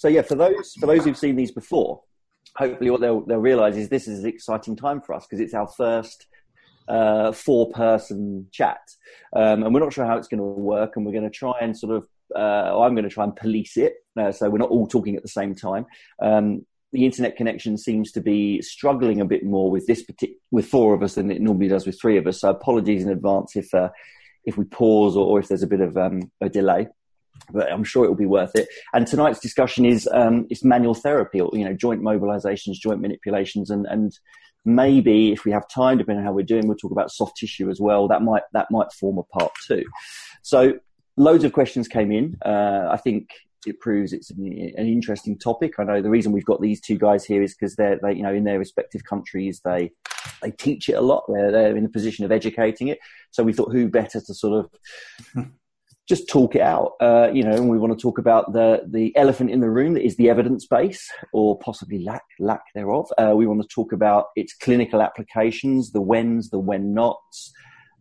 So yeah, for those for those who've seen these before, hopefully what they'll they'll realise is this is an exciting time for us because it's our first uh, four person chat, um, and we're not sure how it's going to work, and we're going to try and sort of. Uh, I'm going to try and police it, uh, so we're not all talking at the same time. Um, the internet connection seems to be struggling a bit more with this partic- with four of us than it normally does with three of us. So apologies in advance if uh, if we pause or, or, if there's a bit of um, a delay but I'm sure it will be worth it. And tonight's discussion is um, is manual therapy, or you know, joint mobilizations, joint manipulations, and and maybe if we have time, depending on how we're doing, we'll talk about soft tissue as well. That might that might form a part too. So loads of questions came in. Uh, I think it proves it's an, an, interesting topic. I know the reason we've got these two guys here is because they're they, you know in their respective countries they they teach it a lot. They're they're in the position of educating it. So we thought who better to sort of just talk it out. Uh, you know, and we want to talk about the the elephant in the room that is the evidence base, or possibly lack lack thereof. Uh, we want to talk about its clinical applications, the whens, the when nots,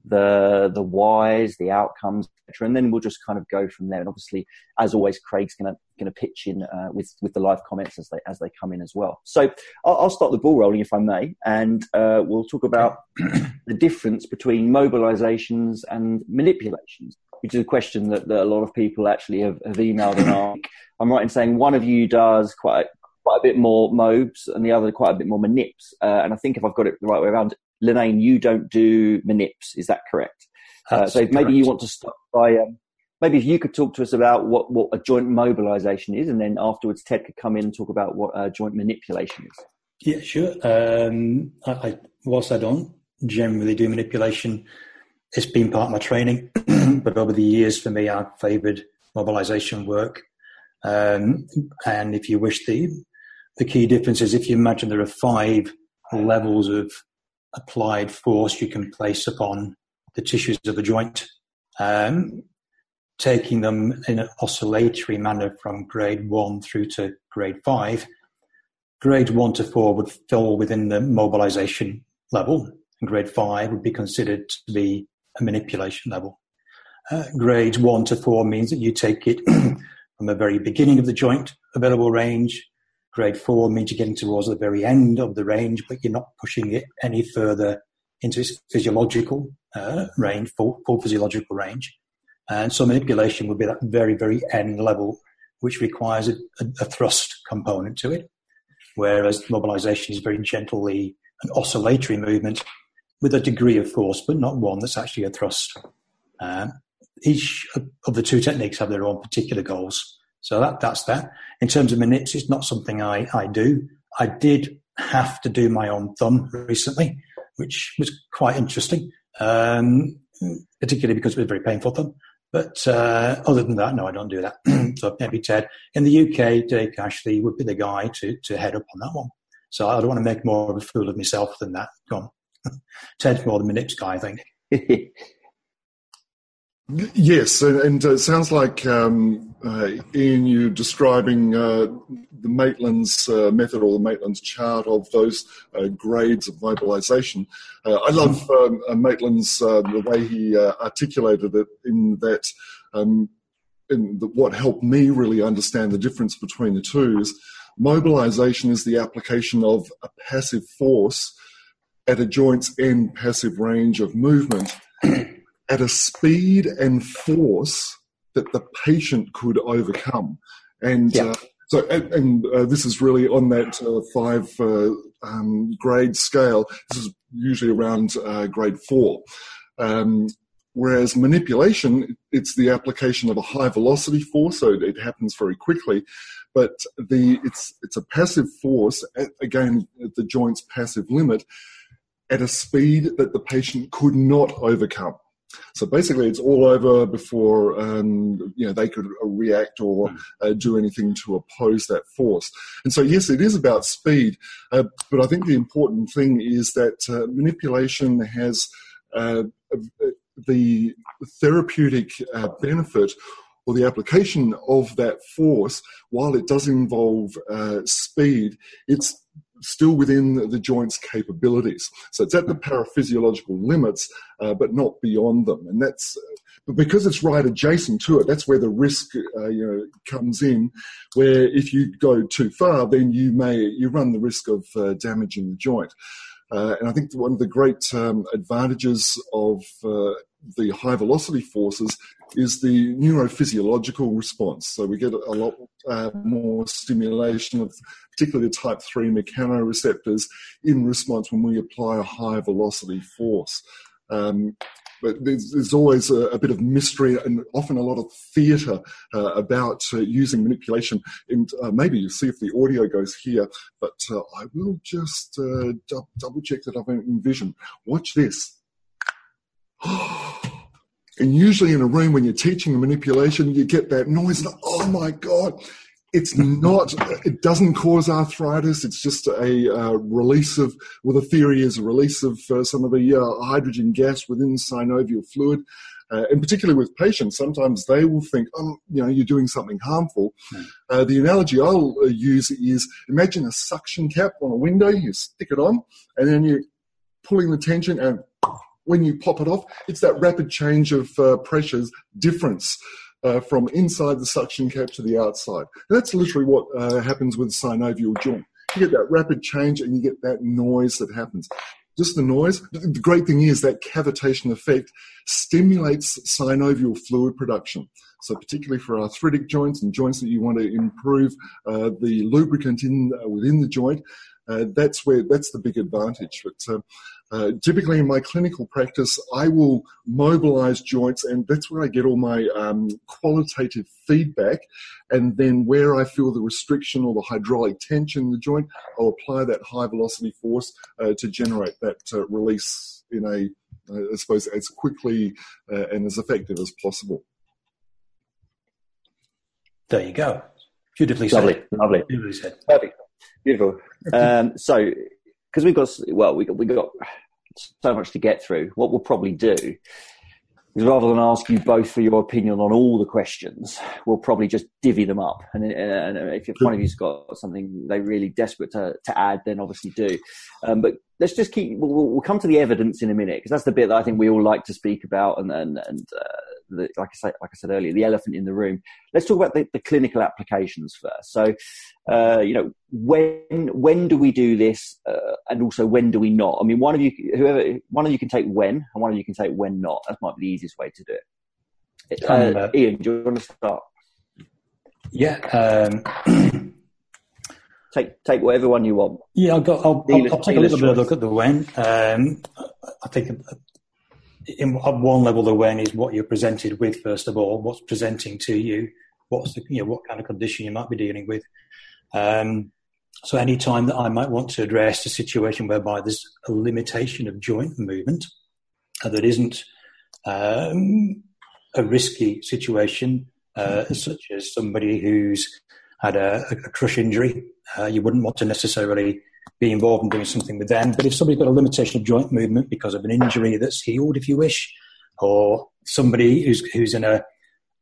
the the whys, the outcomes, etc. And then we'll just kind of go from there. And obviously, as always, Craig's going to going to pitch in uh, with with the live comments as they as they come in as well. So I'll, I'll start the ball rolling if I may, and uh, we'll talk about the difference between mobilizations and manipulations which is a question that, that a lot of people actually have, have emailed and asked. I'm right in saying one of you does quite quite a bit more mobs and the other quite a bit more manips. Uh, and I think if I've got it the right way around, Linane, you don't do manips. Is that correct? Uh, so maybe correct. you want to start by um, maybe if you could talk to us about what, what a joint mobilization is, and then afterwards Ted could come in and talk about what a joint manipulation is. Yeah, sure. Um, I, I, whilst I don't generally do manipulation, it's been part of my training. but over the years, for me, I've favoured mobilisation work. Um, and if you wish, the the key difference is if you imagine there are five levels of applied force you can place upon the tissues of a joint, um, taking them in an oscillatory manner from grade one through to grade five. Grade one to four would fall within the mobilization level, and grade five would be considered to be a manipulation level. Uh, grades one to four means that you take it from the very beginning of the joint available range. Grade four means you're getting towards the very end of the range, but you're not pushing it any further into its physiological uh, range, full, full physiological range. And so manipulation would be that very, very end level, which requires a, a, a thrust component to it. Whereas mobilization is very gently an oscillatory movement with a degree of force, but not one that's actually a thrust. Uh, each of the two techniques have their own particular goals. So that, that's that. In terms of manips, it's not something I, I do. I did have to do my own thumb recently, which was quite interesting, um, particularly because it was a very painful thumb. But uh, other than that, no, I don't do that. so maybe Ted. In the UK, Dave Cashley would be the guy to, to head up on that one. So I don't want to make more of a fool of myself than that. Go on. Ted's more the manips guy, I think. Yes, and, and uh, it sounds like um, uh, Ian, you describing uh, the Maitland's uh, method or the Maitland's chart of those uh, grades of mobilisation. Uh, I love um, Maitland's the way he articulated it in that. Um, in what helped me really understand the difference between the two is mobilisation is the application of a passive force at a joint's end passive range of movement at a speed and force that the patient could overcome. And yeah. uh, so, and, and uh, this is really on that uh, five uh, um, grade scale. This is usually around uh, grade four. Um, whereas manipulation, it's the application of a high velocity force, so it happens very quickly. But the it's it's a passive force at, again at the joint's passive limit at a speed that the patient could not overcome. So basically, it's all over before um, you know they could react or hmm. uh, do anything to oppose that force. And so, yes, it is about speed, uh, but I think the important thing is that uh, manipulation has uh, the therapeutic uh, benefit or the application of that force. While it does involve uh, speed, it's still within the joint's capabilities. So it's at the paraphysiological limits, uh, but not beyond them. And that's but because it's right adjacent to it, that's where the risk uh, you know comes in. Where if you go too far, then you may you run the risk of uh, damaging the joint. Uh, and I think one of the great um, advantages of uh, the high velocity forces is the neurophysiological response. So we get a lot uh, more stimulation of particularly the type 3 mechanoreceptors in response when we apply a high velocity force. Um, but there's, there's always a, a, bit of mystery and often a lot of theatre uh, about uh, using manipulation. And uh, maybe you see if the audio goes here, but uh, I will just uh, d- double check that I've envisioned. Watch this. and usually in a room when you're teaching a manipulation, you get that noise. And, oh my God, it's not it doesn't cause arthritis it's just a uh, release of well the theory is a release of uh, some of the uh, hydrogen gas within synovial fluid uh, and particularly with patients sometimes they will think oh you know you're doing something harmful mm. the analogy i'll uh, use is imagine a suction cap on a window you stick it on and then you're pulling the tension and when you pop it off it's that rapid change of pressures difference uh, from inside the suction cap to the outside. And that's literally what uh, happens with synovial joint. You get that rapid change and you get that noise that happens. Just the noise. The great thing is that cavitation effect stimulates synovial fluid production. So particularly for arthritic joints and joints that you want to improve uh, the lubricant in uh, within the joint, uh, that's where that's the big advantage. But uh, uh, typically in my clinical practice, I will mobilize joints, and that's where I get all my um, qualitative feedback. And then where I feel the restriction or the hydraulic tension in the joint, I'll apply that high velocity force uh, to generate that uh, release in a, I suppose, as quickly and as effective as possible. There you go. Beautifully lovely, said. Lovely, Beautifully said. Perfect. Beautiful. Um, so, because we've got well, we got we got so much to get through. What we'll probably do is rather than ask you both for your opinion on all the questions, we'll probably just divvy them up. And, and if one of you's got something they really desperate to, to add, then obviously do. Um, but let's just keep. We'll, we'll, come to the evidence in a minute because that's the bit that I think we all like to speak about and and, and uh, the, like I said, like I said earlier, the elephant in the room. Let's talk about the, the clinical applications first. So, uh, you know, when when do we do this, uh, and also when do we not? I mean, one of you, whoever, one of you can take when, and one of you can take when not. That might be the easiest way to do it. Uh, Ian, do you want to start? Yeah. Um, take take whatever one you want. Yeah, I'll, go, I'll, I'll, I'll take a little bit of a look at the when. Um, I think in, one level, the when is what you're presented with, first of all, what's presenting to you, what's the, you know, what kind of condition you might be dealing with. Um, so any time that I might want to address a situation whereby there's a limitation of joint movement uh, that isn't um, a risky situation, uh, such as somebody who's had a, a crush injury, uh, you wouldn't want to necessarily be involved in doing something with them. But if somebody's got a limitation of joint movement because of an injury that's healed, if you wish, or somebody who's who's in a,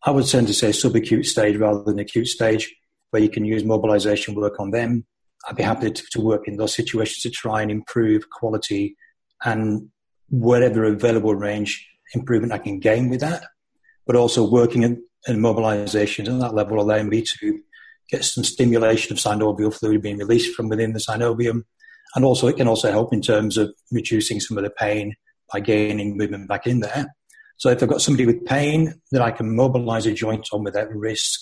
I would tend to say subacute stage rather than acute stage, where you can use mobilization work on them. I'd be happy to, to work in those situations to try and improve quality and whatever available range improvement I can gain with that. But also working in, in mobilizations at that level allowing me to get some stimulation of synovial fluid being released from within the synovium. And also, it can also help in terms of reducing some of the pain by gaining movement back in there. So if I've got somebody with pain that I can mobilize a joint on without risk,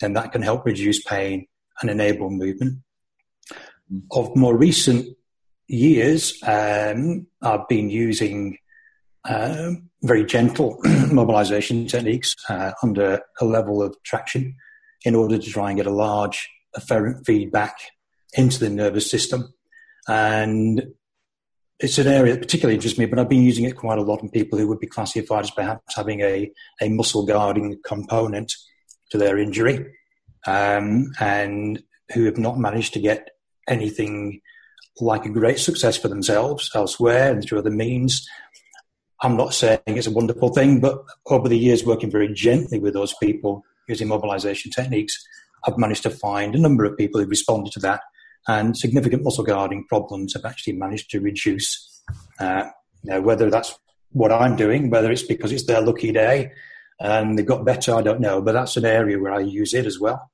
then that can help reduce pain and enable movement. Of more recent years, um, I've been using uh, very gentle mobilization techniques uh, under a level of traction in order to try and get a large afferent feedback into the nervous system. And it's an area that particularly interests me, but I've been using it quite a lot in people who would be classified as perhaps having a, a muscle guarding component to their injury um, and who have not managed to get anything like a great success for themselves elsewhere and through other means. I'm not saying it's a wonderful thing, but over the years working very gently with those people, using mobilization techniques, I've managed to find a number of people who've responded to that, and significant muscle guarding problems have actually managed to reduce. Uh, you know, whether that's what I'm doing, whether it's because it's their lucky day, and they've got better. I don't know, but that's an area where I use it as well.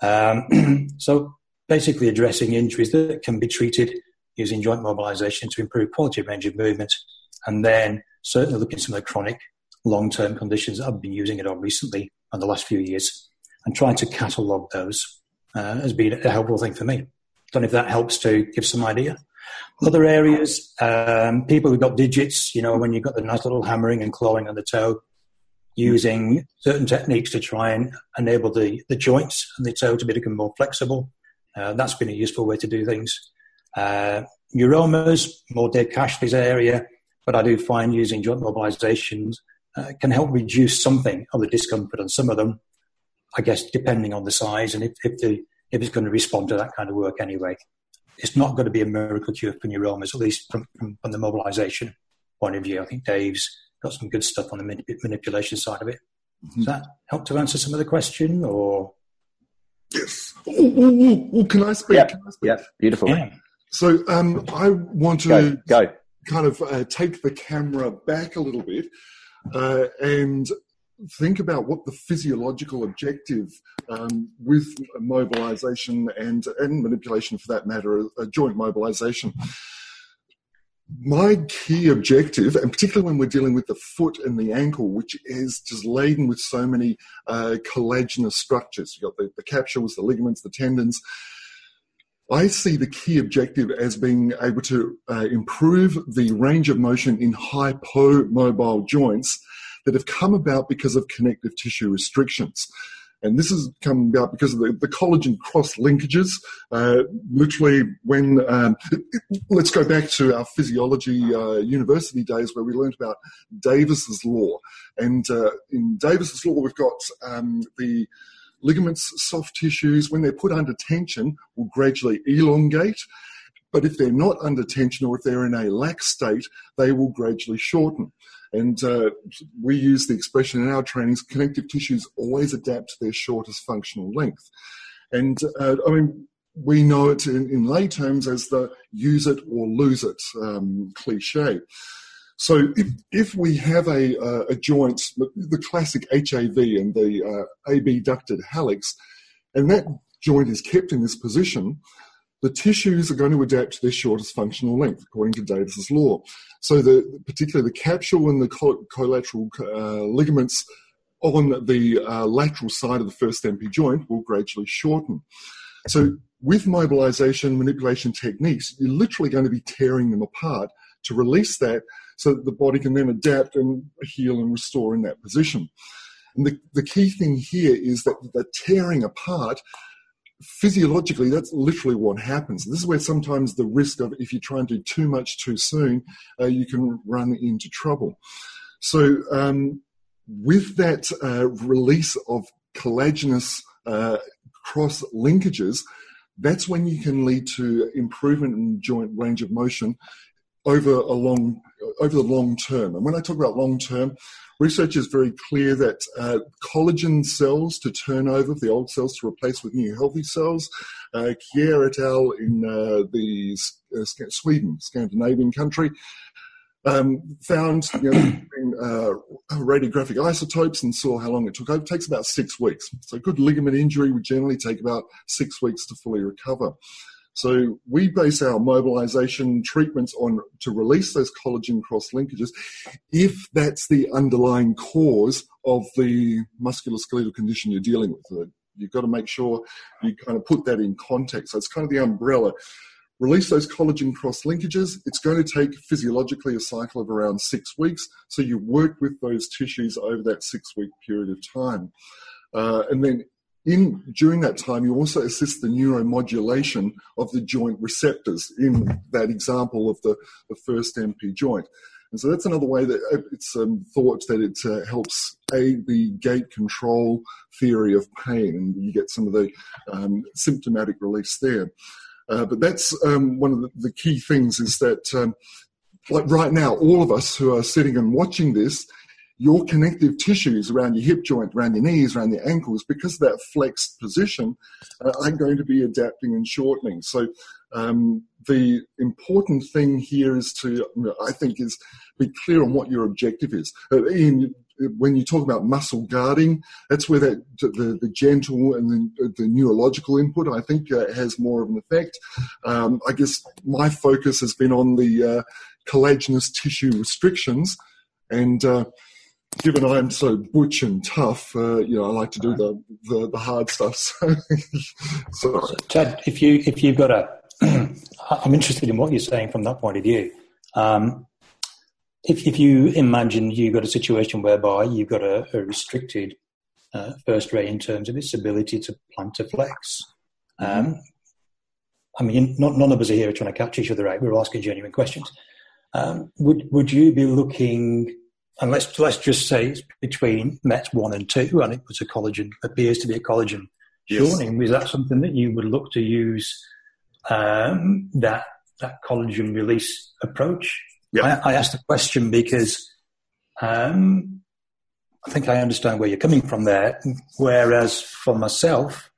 Um, so basically, addressing injuries that can be treated using joint mobilization to improve quality of range of movement, and then certainly looking at some of the chronic long-term conditions that I've been using it on recently in the last few years, and trying to catalogue those uh, has been a helpful thing for me. Don't know if that helps to give some idea. Other areas, um, people who've got digits, you know, when you've got the nice little hammering and clawing on the toe, using certain techniques to try and enable the, the joints and the toe to become more flexible. Uh, that's been a useful way to do things. Uh, neuromas, more Dave Cashley's area, but I do find using joint mobilizations uh, can help reduce something of the discomfort on some of them, I guess, depending on the size and if, if, the, if it's going to respond to that kind of work anyway. It's not going to be a miracle cure for neuromas, at least from, from, from the mobilization point of view. I think Dave's got some good stuff on the manip- manipulation side of it. Mm-hmm. Does that help to answer some of the question or? Yes. Ooh, ooh, ooh, can I speak? Yep. Can I speak? Yep. Beautiful. Yeah. So um, I want to go, go. kind of uh, take the camera back a little bit uh, and think about what the physiological objective um, with mobilization and, and manipulation, for that matter, a joint mobilization. My key objective, and particularly when we're dealing with the foot and the ankle, which is just laden with so many uh, collagenous structures, you've got the, the capsules, the ligaments, the tendons, I see the key objective as being able to uh, improve the range of motion in hypomobile joints that have come about because of connective tissue restrictions. And this has come about because of the, the collagen cross linkages. Uh, literally, when um, let's go back to our physiology uh, university days where we learned about Davis's law. And uh, in Davis's law, we've got um, the ligaments, soft tissues, when they're put under tension, will gradually elongate. But if they're not under tension or if they're in a lax state, they will gradually shorten. And uh, we use the expression in our trainings connective tissues always adapt to their shortest functional length. And uh, I mean, we know it in, in, lay terms as the use it or lose it um, cliche. So if, if we have a, uh, a joint, the classic HAV and the uh, abducted hallux, and that joint is kept in this position, the tissues are going to adapt to their shortest functional length, according to Davis's law. So, the, particularly the capsule and the collateral uh, ligaments on the uh, lateral side of the first MP joint will gradually shorten. So, with mobilization manipulation techniques, you're literally going to be tearing them apart to release that so that the body can then adapt and heal and restore in that position. And the, the key thing here is that the tearing apart physiologically, that's literally what happens. This is where sometimes the risk of if you try and do too much too soon, uh, you can run into trouble. So, um, with that uh, release of collagenous uh, cross linkages, that's when you can lead to improvement in joint range of motion over a long over the long term. And when I talk about long term, research is very clear that uh, collagen cells to turn over, the old cells to replace with new healthy cells. Uh, Kjær et al. in uh, the uh, Sweden, Scandinavian country, um, found you know, uh, radiographic isotopes and saw how long it took. It takes about six weeks. So, good ligament injury would generally take about six weeks to fully recover. So we base our mobilization treatments on to release those collagen cross linkages if that's the underlying cause of the musculoskeletal condition you're dealing with. You've got to make sure you kind of put that in context. So it's kind of the umbrella. Release those collagen cross linkages. It's going to take physiologically a cycle of around six weeks. So you work with those tissues over that six week period of time. Uh, and then in during that time, you also assist the neuromodulation of the joint receptors in that example of the, the first MP joint. And so that's another way that uh, it's um, thought that it uh, helps aid the gate control theory of pain, and you get some of the um, symptomatic release there. Uh, but that's um, one of the, the, key things is that, um, like right now, all of us who are sitting and watching this your connective tissues around your hip joint, around your knees, around your ankles, because of that flexed position, uh, are going to be adapting and shortening. So um, the important thing here is to, I think, is be clear on what your objective is. Uh, Ian when you talk about muscle guarding, that's where that the, the gentle and the, the neurological input, I think, uh, has more of an effect. Um, I guess my focus has been on the uh, collagenous tissue restrictions, and uh, given I'm so butch and tough, uh, you know, I like to do the, the, the hard stuff. So, so, Ted, if you if you've got a, I'm interested in what you're saying from that point of view. Um, if if you imagine you've got a situation whereby you've got a, a restricted uh, first ray in terms of its ability to plantar-flex. Mm-hmm. Um, I mean, not, none of us are here trying to catch each other out. We're asking genuine questions. Um, would would you be looking and let's let's just say it's between Met one and two, and it was a collagen appears to be a collagen yes. shortening. Is that something that you would look to use um, that that collagen release approach? Yeah. I, I asked the question because um, I think I understand where you're coming from there. Whereas for myself,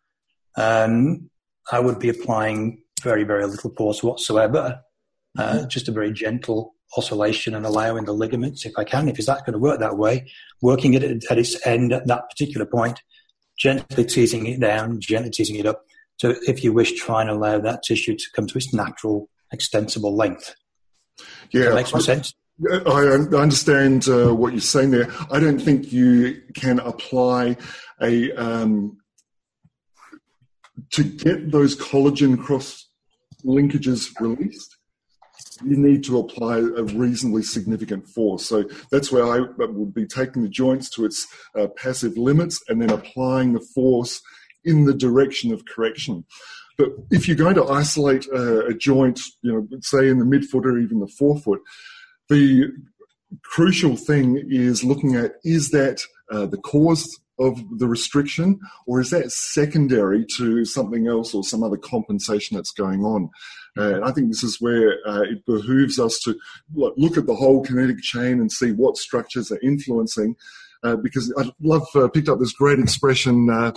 um, I would be applying very very little force whatsoever, uh, mm-hmm. just a very gentle oscillation and allowing the ligaments, if I can, if it's that going to work that way, working it at its end at that particular point, gently teasing it down, gently teasing it up. So if you wish, try and allow that tissue to come to its natural extensible length. Yeah, that makes some sense. I understand uh, what you're saying there. I don't think you can apply a um, to get those collagen cross linkages released you need to apply a reasonably significant force. So that's where I would be taking the joints to its uh, passive limits and then applying the force in the direction of correction. But if you're going to isolate a, a joint, you know, say in the midfoot or even the forefoot, the crucial thing is looking at is that uh, the cause of the restriction, or is that secondary to something else or some other compensation that's going on? And I think this is where uh, it behooves us to look at the whole kinetic chain and see what structures are influencing. Uh, because I love uh, picked up this great expression uh,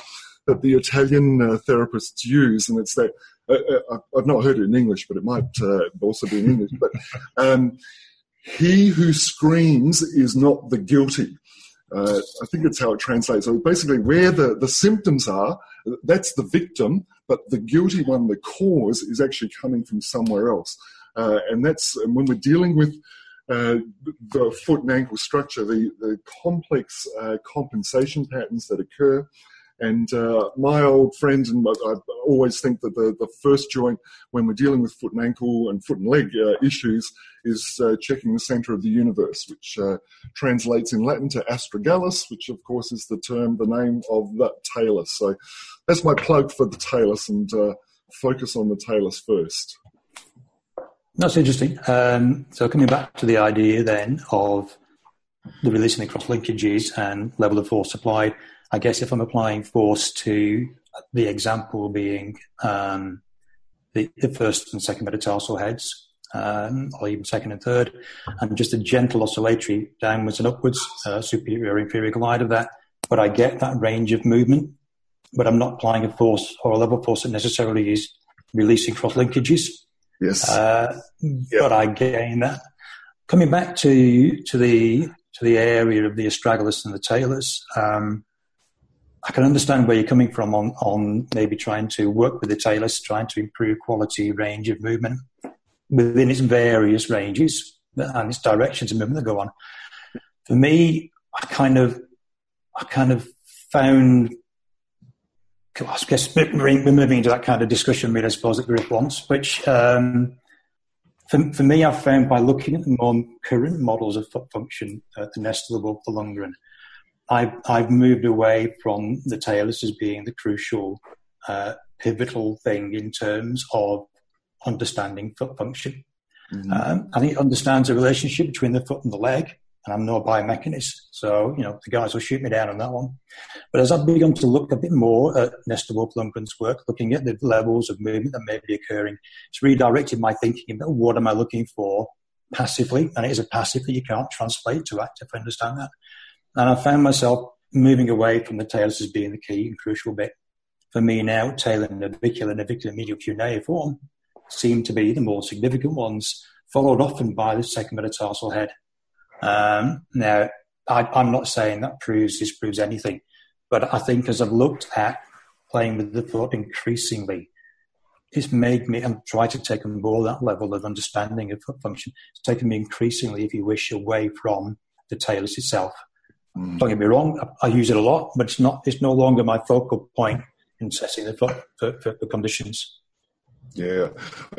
that the Italian uh, therapists use, and it's that uh, I've not heard it in English, but it might also be in English. But um, he who screams is not the guilty. I think it's how it translates. So basically, where the, the symptoms are, that's the victim, but the guilty one, the cause, is actually coming from somewhere else. Uh, and that's when we're dealing with uh, the foot and ankle structure, the, the complex uh, compensation patterns that occur and uh, my old friend, and I always think that the, the first joint when we're dealing with foot and ankle and foot and leg uh, issues is uh, checking the center of the universe, which uh, translates in Latin to astragalus, which of course is the term, the name of the talus. So that's my plug for the talus and uh, focus on the talus first. That's interesting. Um, so coming back to the idea then of the releasing the cross linkages and level of force applied, I guess if I'm applying force to the example being um, the, the, first and second metatarsal heads, um, or even second and third, and just a gentle oscillatory downwards and upwards, uh, superior inferior glide of that, but I get that range of movement, but I'm not applying a force or a level force that necessarily is releasing cross linkages. Yes. Uh, But I gain that. Coming back to to the to the area of the astragalus and the talus, um, I can understand where you're coming from on, on maybe trying to work with the talus, trying to improve quality, range of movement within its various ranges and its directions of movement that go on. For me, I kind of, I kind of found, I guess we're moving into that kind of discussion, really, I suppose, that group wants, which um, for, for me, I've found by looking at the more current models of foot function, uh, the Nester, the Lundgren, I've, I've moved away from the talus as being the crucial, uh, pivotal thing in terms of understanding foot function. Mm-hmm. Um, I think it understands the relationship between the foot and the leg, and I'm no biomechanist, so you know the guys will shoot me down on that one. But as I've begun to look a bit more at Nester Wolf Lundgren's work, looking at the levels of movement that may be occurring, it's redirected my thinking about what am I looking for passively, and it is a passive that you can't translate to active. I understand that. And I found myself moving away from the talus as being the key and crucial bit. For me now, talar navicular, navicular medial cuneiform seem to be the more significant ones, followed often by the second metatarsal head. Um, now, I, I'm not saying that proves this proves anything, but I think as I've looked at playing with the thought increasingly, it's made me and try to take on board that level of understanding of foot function. It's taken me increasingly, if you wish, away from the talus itself. Mm. Don't get me wrong, I, I, use it a lot, but it's not. It's no longer my focal point in assessing the for, for, for conditions. Yeah.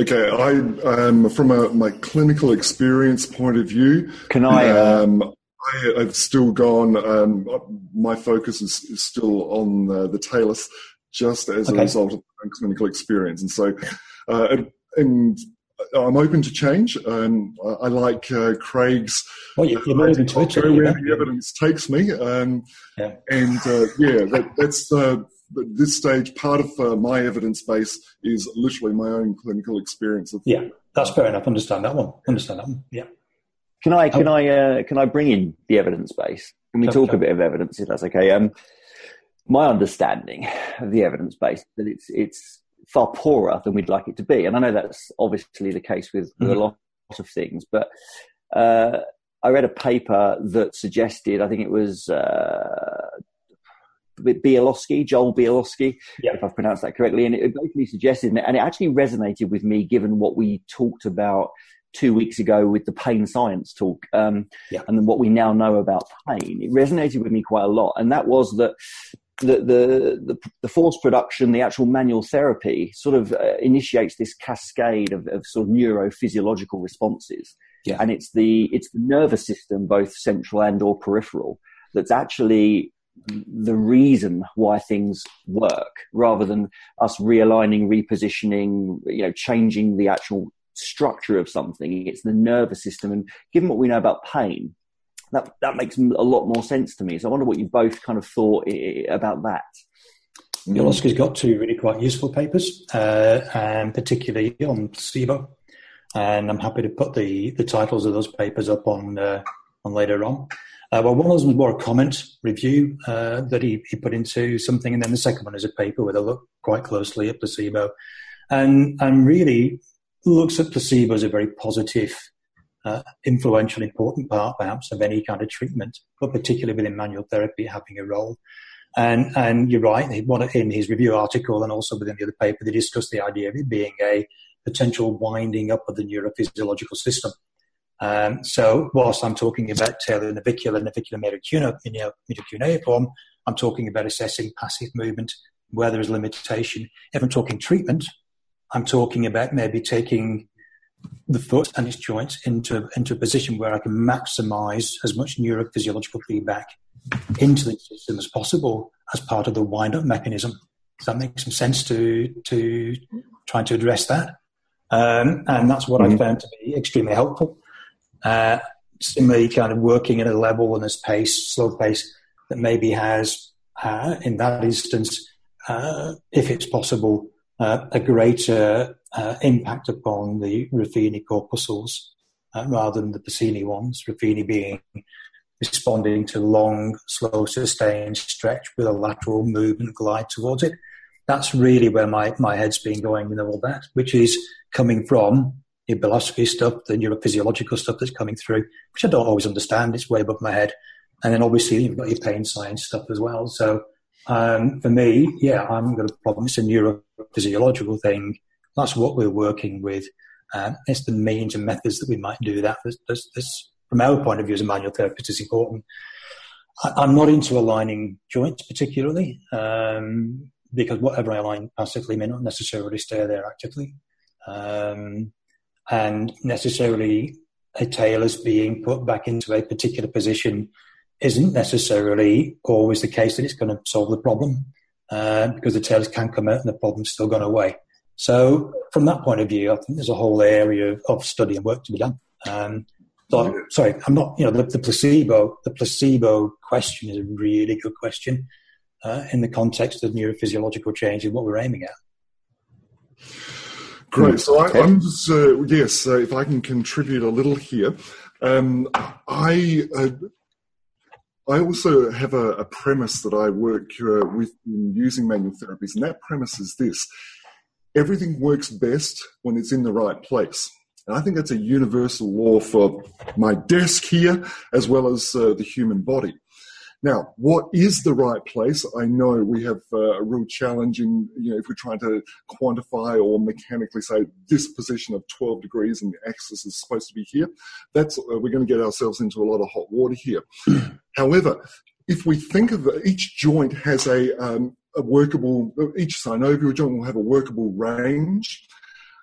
Okay. I um, from a, my clinical experience point of view, can I? Uh... Um, I, have still gone. Um, my focus is, is still on uh, the talus, just as okay. a result of my clinical experience, and so, uh, and, I'm open to change. Um, I, I, like uh, Craig's. Well, you, you're open to it. Where the evidence takes me, um, yeah. and uh, yeah, that, that's the but this stage, part of uh, my evidence base is literally my own clinical experience. Of, yeah, that's fair enough. Understand that one. Understand that one. Yeah. Can I can oh. I uh, can I bring in the evidence base? Can we talk a bit of evidence if that's okay? Um, my understanding of the evidence base that it's it's far poorer than we'd like it to be, and I know that's obviously the case with, with mm-hmm. a lot of things. But uh, I read a paper that suggested, I think it was uh, Bialosky, Joel Bialosky, yeah. if I've pronounced that correctly. And it basically suggested, and it actually resonated with me given what we talked about two weeks ago with the pain science talk, um, yeah. and then what we now know about pain. It resonated with me quite a lot. And that was that the, the, the, the force production, the actual manual therapy sort of uh, initiates this cascade of, of sort of neurophysiological responses. Yeah. And it's the, it's the nervous system, both central and or peripheral, that's actually the reason why things work rather than us realigning, repositioning, you know, changing the actual structure of something. It's the nervous system. And given what we know about pain, that, that makes a lot more sense to me. So I wonder what you both kind of thought about that. Bialosky's got two really quite useful papers, uh, and particularly on placebo. And I'm happy to put the, the titles of those papers up on uh, on later on. Uh, well, one of them was more a comment review uh, that he, he put into something, and then the second one is a paper where they look quite closely at placebo, and and really looks at placebo as a very positive, uh, influential, important part, perhaps, of any kind of treatment, but particularly within manual therapy having a role. And and you're right, in his review article and also within the other paper, they discussed the idea of it being a potential winding up of the neurophysiological system. Um, so whilst I'm talking about talar navicular, navicular medial cuneiform, I'm talking about assessing passive movement where there is limitation. If I'm talking treatment, I'm talking about maybe taking the foot and its joints into, into a position where I can maximize as much neurophysiological feedback into the system as possible as part of the wind up mechanism. Does that make some sense to, to trying to address that? Um, and that's what mm-hmm. I found to be extremely helpful. Uh, similarly, kind of working at a level and a pace, slow pace that maybe has, uh, in that instance, uh, if it's possible, uh, a greater uh, impact upon the Ruffini corpuscles uh, rather than the Pacini ones. Ruffini being responding to long, slow, sustained stretch with a lateral movement glide towards it. That's really where my, my head's been going with all that, which is coming from the Bialosky stuff, the neurophysiological stuff that's coming through, which I don't always understand. It's way above my head. And then obviously you've got your pain science stuff as well. So um, for me, yeah, I'm got a problem. It's a neurophysiological thing. That's what we're working with. Um, it's the means and methods that we might do that. There's, from our point of view as a manual therapist, is important. I, am not into aligning joints particularly um, because whatever I align passively may not necessarily stay there actively. Um, and necessarily a talus being put back into a particular position isn't necessarily always the case that it's going to solve the problem uh, because the talus can come out and the problem's still gone away. So from that point of view, I think there's a whole area of, of study and work to be done. Um, so, sorry, I'm not, you know, the, the, placebo, the placebo question is a really good question uh, in the context of neurophysiological change and what we're aiming at. Great. So I, am just, uh, yes, uh, if I can contribute a little here. Um, I uh, I also have a, a, premise that I work uh, with in using manual therapies, and that premise is this: everything works best when it's in the right place. And I think that's a universal law for my desk here, as well as uh, the human body. Now, what is the right place? I know we have uh, a real challenge in, you know, if we're trying to quantify or mechanically say this position of 12 degrees and the axis is supposed to be here. That's, uh, we're going to get ourselves into a lot of hot water here. However, if we think of each joint has a, um, a workable, each synovial joint will have a workable range.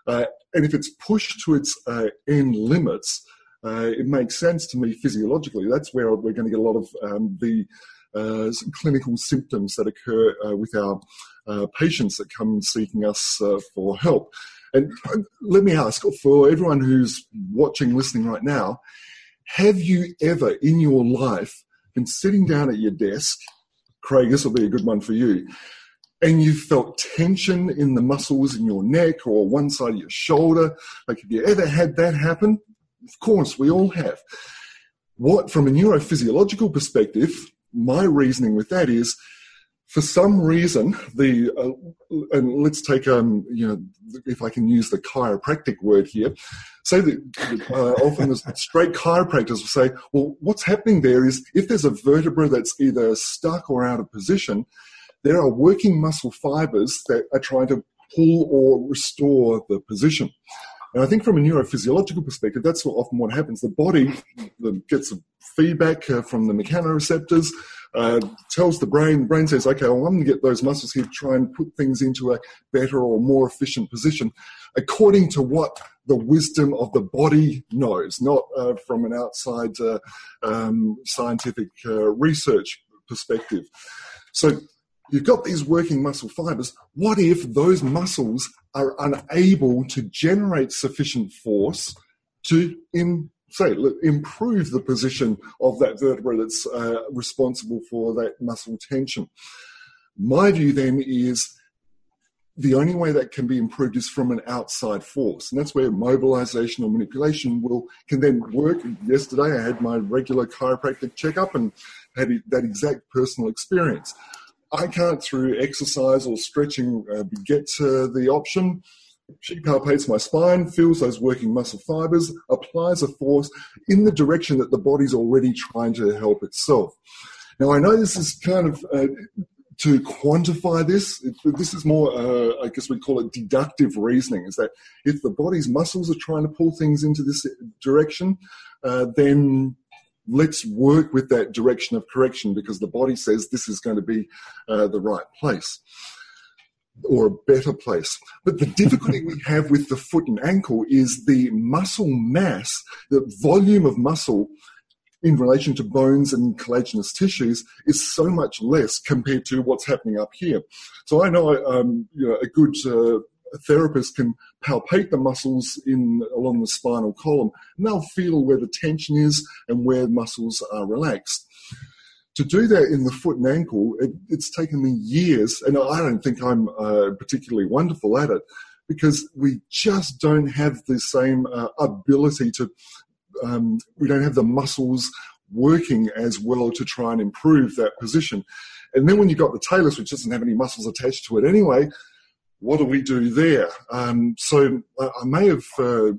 Uh, and if it's pushed to its uh, end limits, uh, it makes sense to me physiologically. That's where we're going to get a lot of um, the uh, clinical symptoms that occur uh, with our uh, patients that come seeking us for help. And let me ask for everyone who's watching, listening right now, have you ever in your life been sitting down at your desk? Craig, this will be a good one for you. And you felt tension in the muscles in your neck or one side of your shoulder. Like, have you ever had that happen? Of course, we all have. What, from a neurophysiological perspective, my reasoning with that is, for some reason, the uh, and let's take um you know if I can use the chiropractic word here, say that uh, often the straight chiropractors will say, well, what's happening there is if there's a vertebra that's either stuck or out of position, there are working muscle fibers that are trying to pull or restore the position. And I think from a neurophysiological perspective, that's often what happens. The body gets feedback uh, from the mechanoreceptors, uh, tells the brain, the brain says, okay, well, I'm going to get those muscles here to try and put things into a better or more efficient position according to what the wisdom of the body knows, not uh, from an outside uh, um, scientific uh, research perspective. So you've got these working muscle fibers. What if those muscles are unable to generate sufficient force to in, say improve the position of that vertebra that's uh, responsible for that muscle tension? My view then is the only way that can be improved is from an outside force, and that's where mobilization or manipulation will can then work. Yesterday, I had my regular chiropractic checkup and had that exact personal experience. I can't, through exercise or stretching, uh, get to the option. She palpates my spine, feels those working muscle fibers, applies a force in the direction that the body's already trying to help itself. Now, I know this is kind of uh, to quantify this. This is more, uh, I guess we call it deductive reasoning. Is that if the body's muscles are trying to pull things into this direction, uh, then let's work with that direction of correction because the body says this is going to be uh, the right place or a better place. But the difficulty we have with the foot and ankle is the muscle mass, the volume of muscle in relation to bones and collagenous tissues is so much less compared to what's happening up here. So I know, um, you know a good uh, therapist can palpate the muscles in along the spinal column and they'll feel where the tension is and where muscles are relaxed. To do that in the foot and ankle, it, it's taken me years, and I don't think I'm uh, particularly wonderful at it because we just don't have the same uh, ability to, um, we don't have the muscles working as well to try and improve that position. And then when you've got the talus, which doesn't have any muscles attached to it anyway, what do we do there? Um, so I may have uh,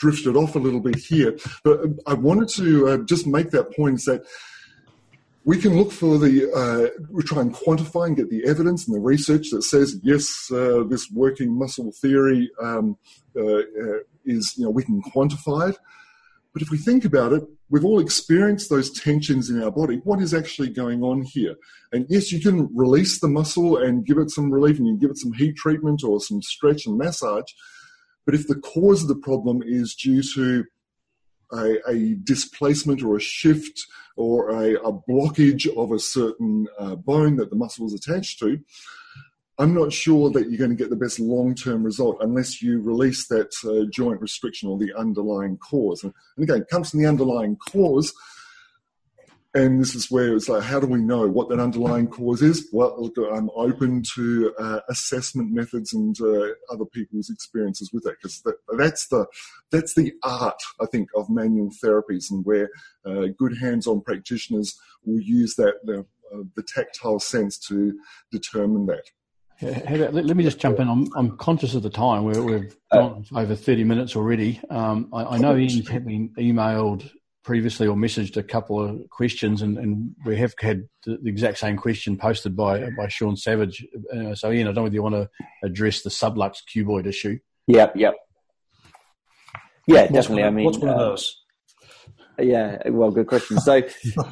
drifted off a little bit here, but I wanted to uh, just make that point that we can look for the, uh, we try and quantify and get the evidence and the research that says, yes, uh, this working muscle theory um, uh, is, you know, we can quantify it. But if we think about it, we've all experienced those tensions in our body. What is actually going on here? And yes, you can release the muscle and give it some relief and you give it some heat treatment or some stretch and massage. But if the cause of the problem is due to a, a displacement or a shift or a, a blockage of a certain uh, bone that the muscle is attached to, I'm not sure that you're going to get the best long term result unless you release that uh, joint restriction or the underlying cause. And, and again, it comes from the underlying cause. And this is where it's like, how do we know what that underlying cause is? Well, I'm open to uh, assessment methods and uh, other people's experiences with that because that, that's the that's the art, I think, of manual therapies and where uh, good hands-on practitioners will use that the, uh, the tactile sense to determine that. About, let, let, me just jump in. I'm, I'm conscious of the time. we have uh, gone over 30 minutes already. Um, I, I, know Ian's been emailed previously or messaged a couple of questions, and, and we have had the, the, exact same question posted by by Sean Savage. Uh, so, Ian, I don't know whether you want to address the sublux cuboid issue. Yep, yep. Yeah, what's definitely. One, I mean, what's one uh, of those? Yeah, well, good question. So, I,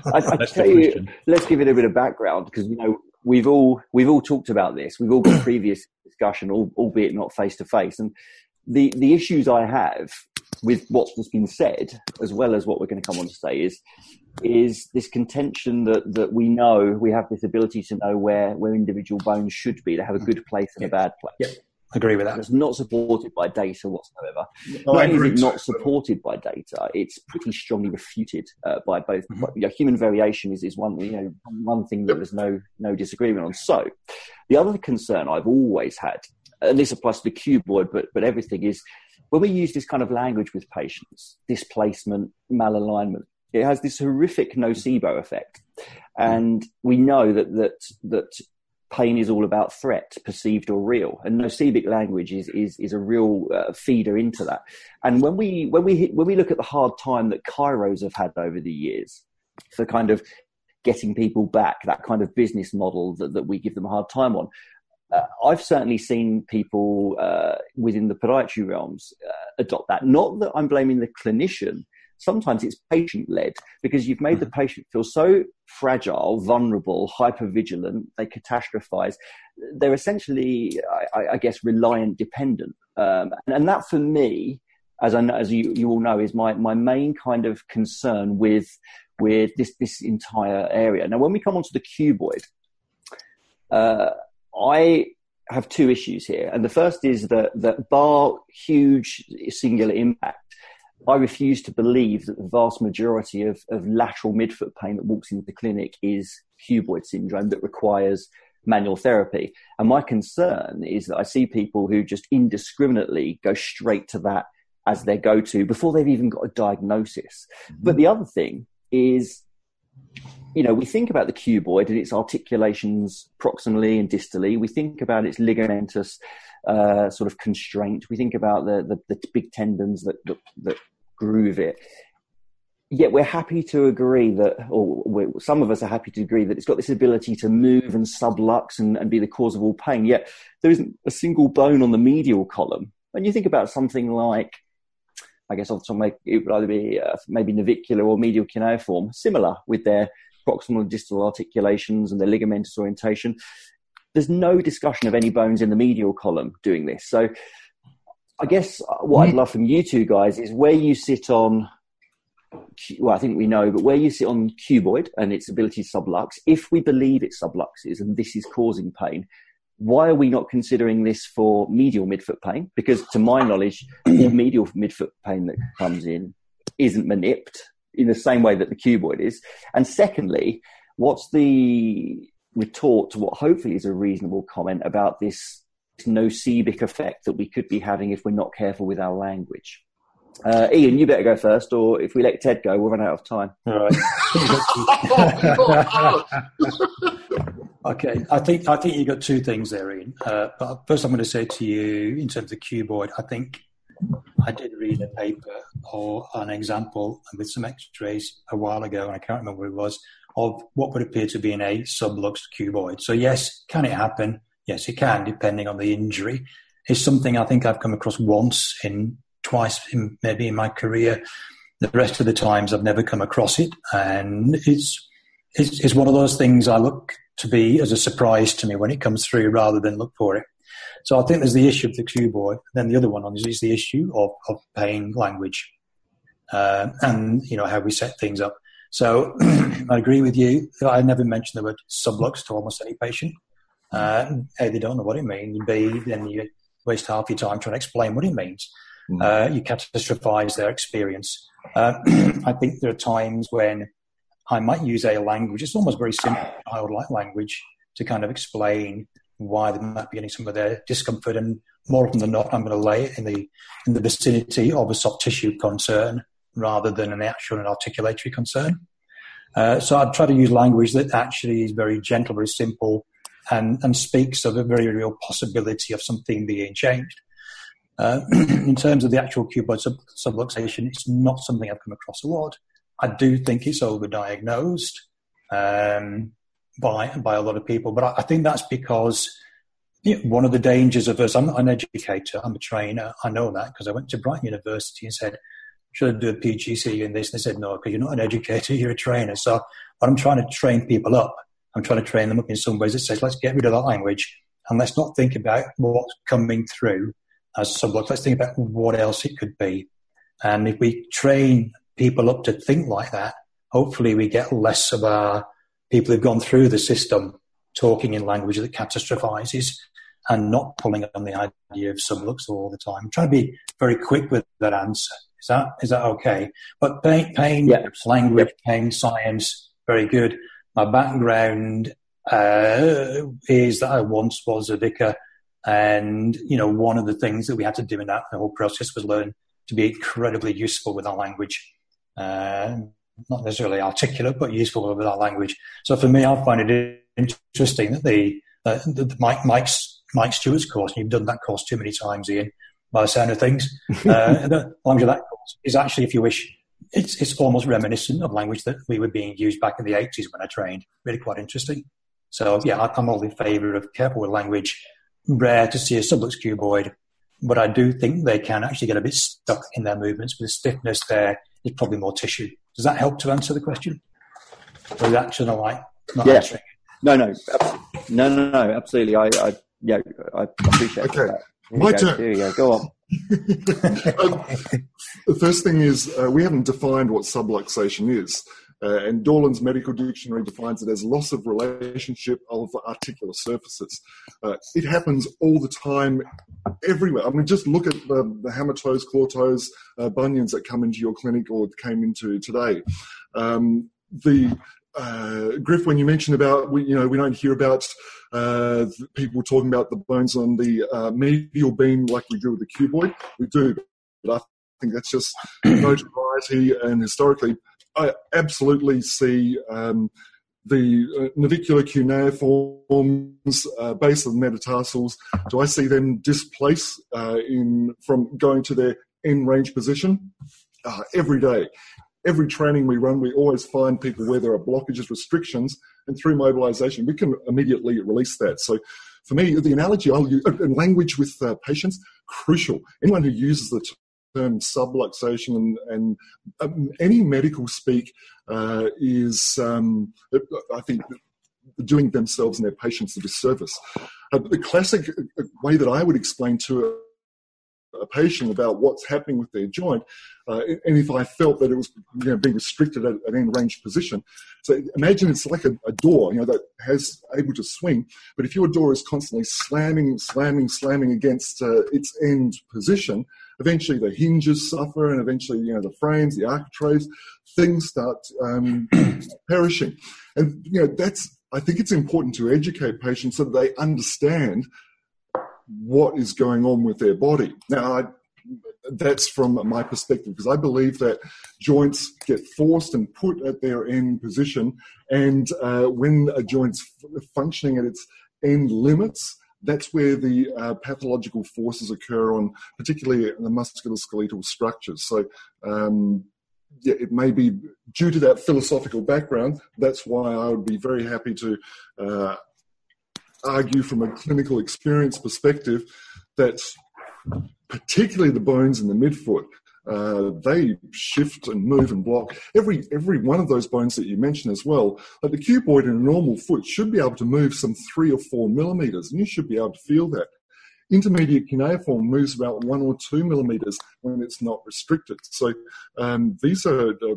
I tell you, let's give it a bit of background because you know we've all we've all talked about this. We've all got previous discussion, albeit not face to face. And the the issues I have with what's just been said, as well as what we're going to come on to say, is is this contention that that we know we have this ability to know where where individual bones should be. They have a good place and a bad place. Yeah agree with that. It's not supported by data whatsoever. No, not only is it not supported by data, it's pretty strongly refuted uh, by both. Mm-hmm. you know, human variation is, is one you know one thing that there's no no disagreement on. So, the other concern I've always had, and this applies to the cuboid, but but everything is when we use this kind of language with patients, displacement, malalignment. It has this horrific nocebo effect, and we know that that that pain is all about threat, perceived or real, and nocebic language is is is a real uh, feeder into that. And when we when we hit, when we look at the hard time that chiros have had over the years for kind of getting people back, that kind of business model that, that we give them a hard time on. Uh, I've certainly seen people uh, within the podiatry realms uh, adopt that. Not that I'm blaming the clinician, sometimes it's patient led because you've made the mm-hmm. patient feel so fragile, vulnerable, hyper vigilant, they catastrophize. They're essentially, I, I guess, reliant dependent. Um, and, and, that for me, as I know, as you, you all know, is my, my main kind of concern with, with this, this entire area. Now, when we come onto the cuboid, uh, I have two issues here. And the first is that, that bar huge singular impact, I refuse to believe that the vast majority of, of lateral midfoot pain that walks into the clinic is cuboid syndrome that requires manual therapy. And my concern is that I see people who just indiscriminately go straight to that as their go to before they've even got a diagnosis. Mm-hmm. But the other thing is, you know, we think about the cuboid and its articulations proximally and distally. We think about its ligamentous uh, sort of constraint. We think about the, the, the big tendons that, that, that groove it. Yet we're happy to agree that, or some of us are happy to agree that it's got this ability to move and sublux and, and be the cause of all pain. Yet there isn't a single bone on the medial column. When you think about something like, I guess also make it would either be uh, maybe navicular or medial cuneiform, similar with their proximal and distal articulations and their ligamentous orientation. There's no discussion of any bones in the medial column doing this. So I guess what I'd love from you two guys is where you sit on. Well, I think we know, but where you sit on cuboid and its ability to sublux, if we believe it subluxes and this is causing pain, why are we not considering this for medial midfoot pain? Because to my knowledge, the medial midfoot pain that comes in isn't manipped in the same way that the cuboid is. And secondly, what's the retort to what hopefully is a reasonable comment about this nocebic effect that we could be having if we're not careful with our language. Uh, Ian, you better go first, or if we let Ted go, we'll run out of time. All right. okay, I think I think you got two things there, Ian. Uh, but first, I'm going to say to you, in terms of cuboid, I think I did read a paper or an example with some X-rays a while ago, and I can't remember what it was of what would appear to be in a sublux cuboid. So yes, can it happen? Yes, it can, depending on the injury. It's something I think I've come across once in twice, in, maybe in my career. The rest of the times I've never come across it, and it's, it's it's one of those things I look to be as a surprise to me when it comes through, rather than look for it. So I think there's the issue of the cuboid. Then the other one is, is the issue of, of pain language, uh, and you know how we set things up. So I agree with you. I never mention the word sublux to almost any patient. Uh, a, they don't know what it means. B, then you waste half your time trying to explain what it means. Mm. Uh, you catastrophize their experience. Uh, I think there are times when I might use a language, it's almost very simple, childlike language, to kind of explain why they might be getting some of their discomfort. And more often than not, I'm going to lay it in the in the vicinity of a soft tissue concern rather than an actual and articulatory concern. Uh, so I'd try to use language that actually is very gentle, very simple, and, and speaks of a very real possibility of something being changed. Uh, in terms of the actual cuboid sub- subluxation, it's not something I've come across a lot. I do think it's overdiagnosed um, by by a lot of people, but I, I think that's because you know, one of the dangers of us. I'm not an educator. I'm a trainer. I know that because I went to Brighton University and said, "Should I do a PGC in this?" And they said, "No, because you're not an educator. You're a trainer." So, I'm trying to train people up. I'm trying to train them up in some ways. It says, "Let's get rid of that language and let's not think about what's coming through as sublux. Let's think about what else it could be." And if we train people up to think like that, hopefully we get less of our people who've gone through the system talking in language that catastrophizes and not pulling on the idea of sublux all the time. I'm trying to be very quick with that answer. Is that is that okay? But pain, pain yeah. language, pain science, very good. My background uh, is that I once was a vicar, and you know one of the things that we had to do in that the whole process was learn to be incredibly useful with our language. Uh, not necessarily articulate, but useful with our language. So for me, I find it interesting that the, uh, the Mike, Mike's, Mike Stewart's course, and you've done that course too many times, Ian, by the sound of things, uh, the language of that course is actually, if you wish, it's, it's almost reminiscent of language that we were being used back in the 80s when I trained. Really quite interesting. So yeah, I'm all in favour of careful with language. Rare to see a sublux cuboid, but I do think they can actually get a bit stuck in their movements with the stiffness there is probably more tissue. Does that help to answer the question? Or reaction or like not yeah. answering? No, no, no, no, no, absolutely. I, I yeah, I appreciate okay. that. Here My go. turn. Here you go. Go on. um, the first thing is uh, we haven't defined what subluxation is. Uh, and Dorland's medical dictionary defines it as loss of relationship of articular surfaces. Uh, it happens all the time, everywhere. I mean, just look at the, the hammer toes, claw toes, uh, bunions that come into your clinic or came into today. Um, the uh, Griff, when you mentioned about, we, you know, we don't hear about uh, people talking about the bones on the uh, medial beam like we do with the cuboid. We do, but I think that's just notoriety and historically I absolutely see um, the uh, navicular cuneiforms, uh, base of metatarsals. Do I see them displace uh, in from going to their end range position uh, every day? Every training we run, we always find people where there are blockages, restrictions, and through mobilization, we can immediately release that. So, for me, the analogy I'll use, in language with uh, patients, crucial. Anyone who uses the term subluxation and, and um, any medical speak uh, is, um, I think, doing themselves and their patients a disservice. Uh, the classic uh, way that I would explain to a patient about what's happening with their joint, uh, and if I felt that it was you know, being restricted at an end range position. So imagine it's like a, a, door, you know, that has able to swing. But if your door is constantly slamming, slamming, slamming against uh, its end position, eventually the hinges suffer, and eventually you know the frames, the architraves, things start um, perishing. And you know that's I think it's important to educate patients so that they understand what is going on with their body. Now, I, that's from my perspective because I believe that joints get forced and put at their end position, and uh, when a joint's functioning at its end limits, that's where the uh, pathological forces occur on, particularly the musculoskeletal structures. So, um, yeah, it may be due to that philosophical background. That's why I would be very happy to uh, argue from a clinical experience perspective that particularly the bones in the midfoot, uh, they shift and move and block. Every every one of those bones that you mentioned as well, like the cuboid in a normal foot should be able to move some three or four millimeters, and you should be able to feel that. Intermediate cuneiform moves about one or two millimeters when it's not restricted. So um, these are uh,